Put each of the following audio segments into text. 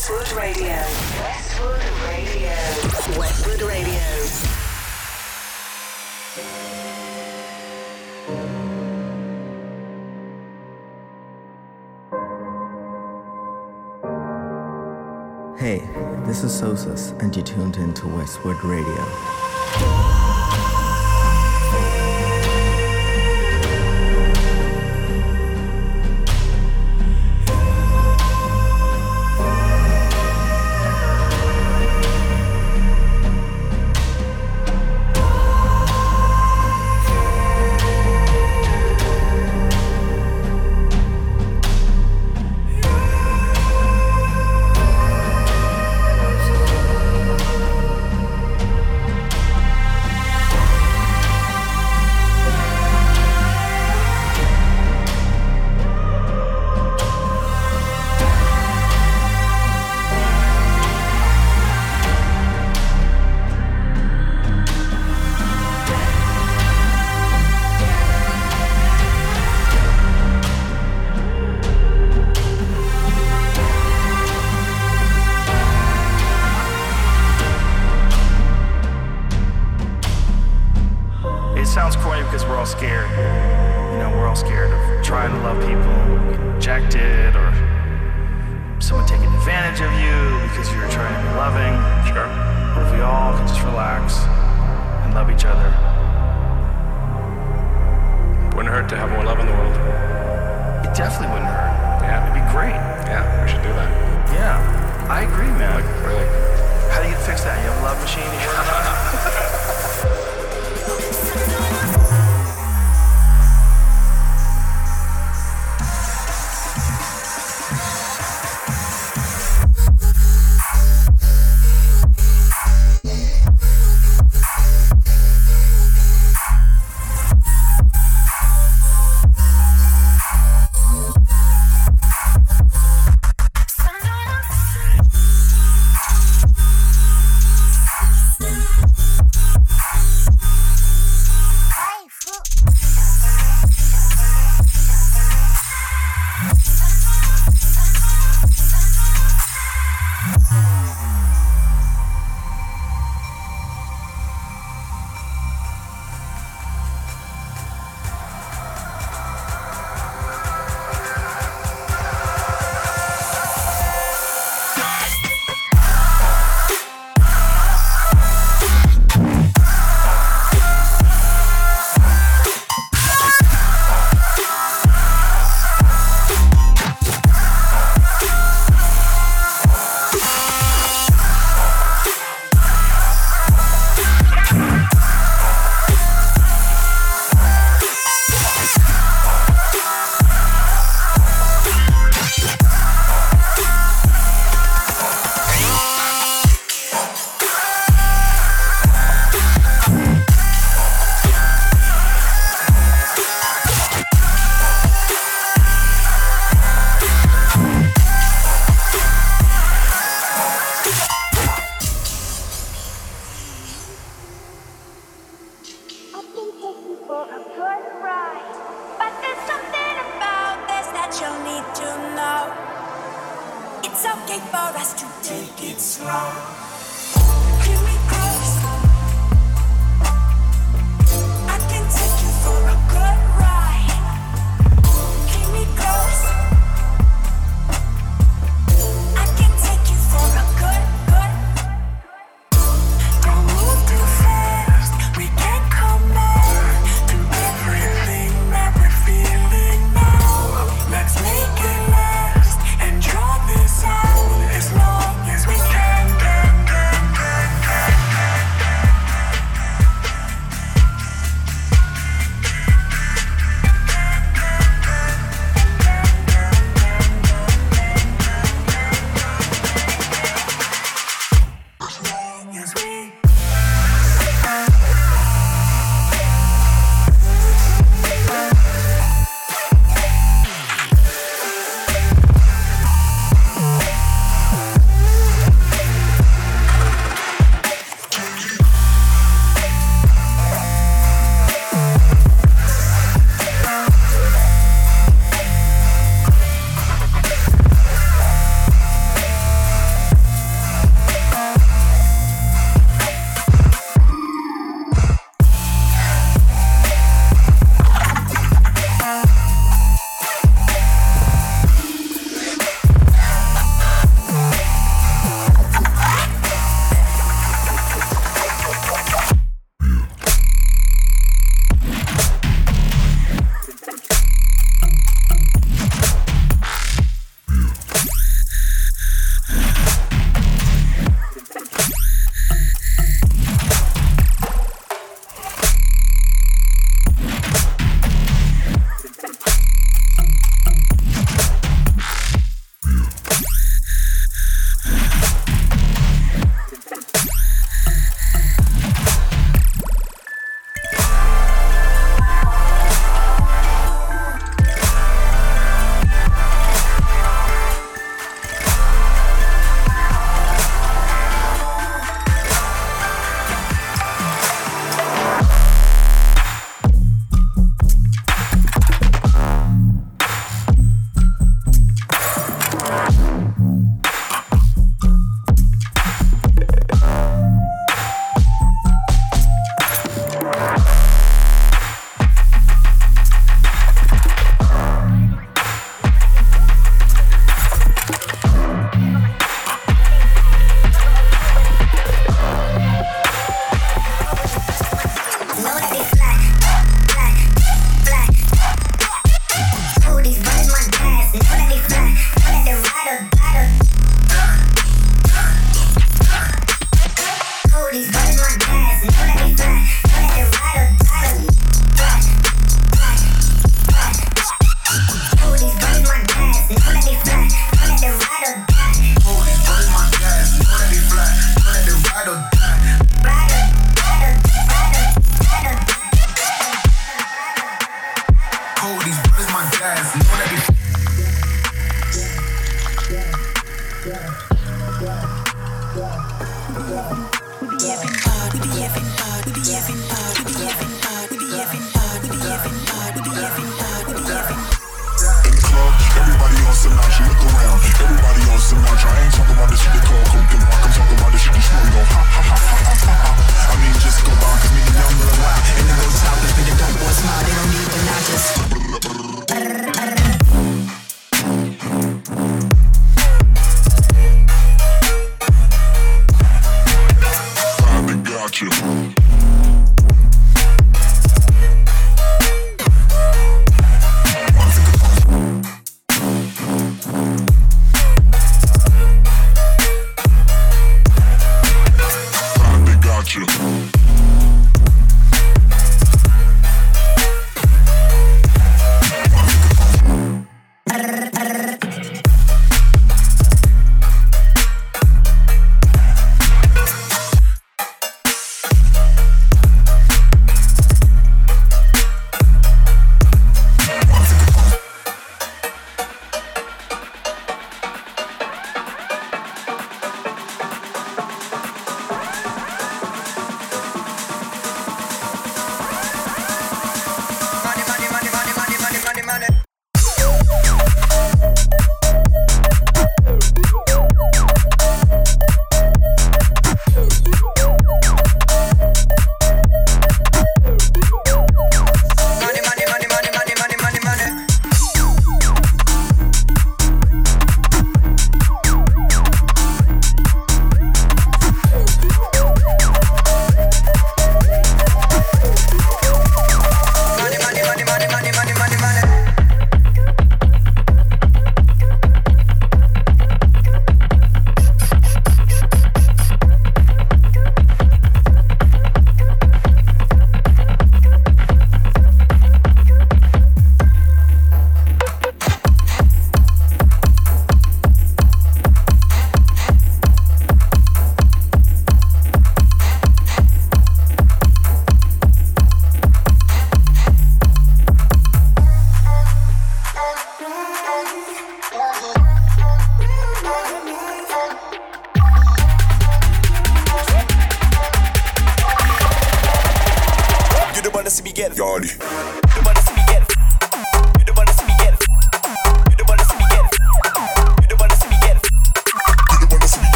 Westwood Radio. Westwood Radio. Westwood Radio. Hey, this is Sosus, and you tuned in to Westwood Radio.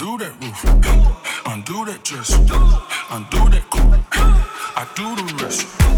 undo that roof, undo that dress, undo that coat. I do the rest.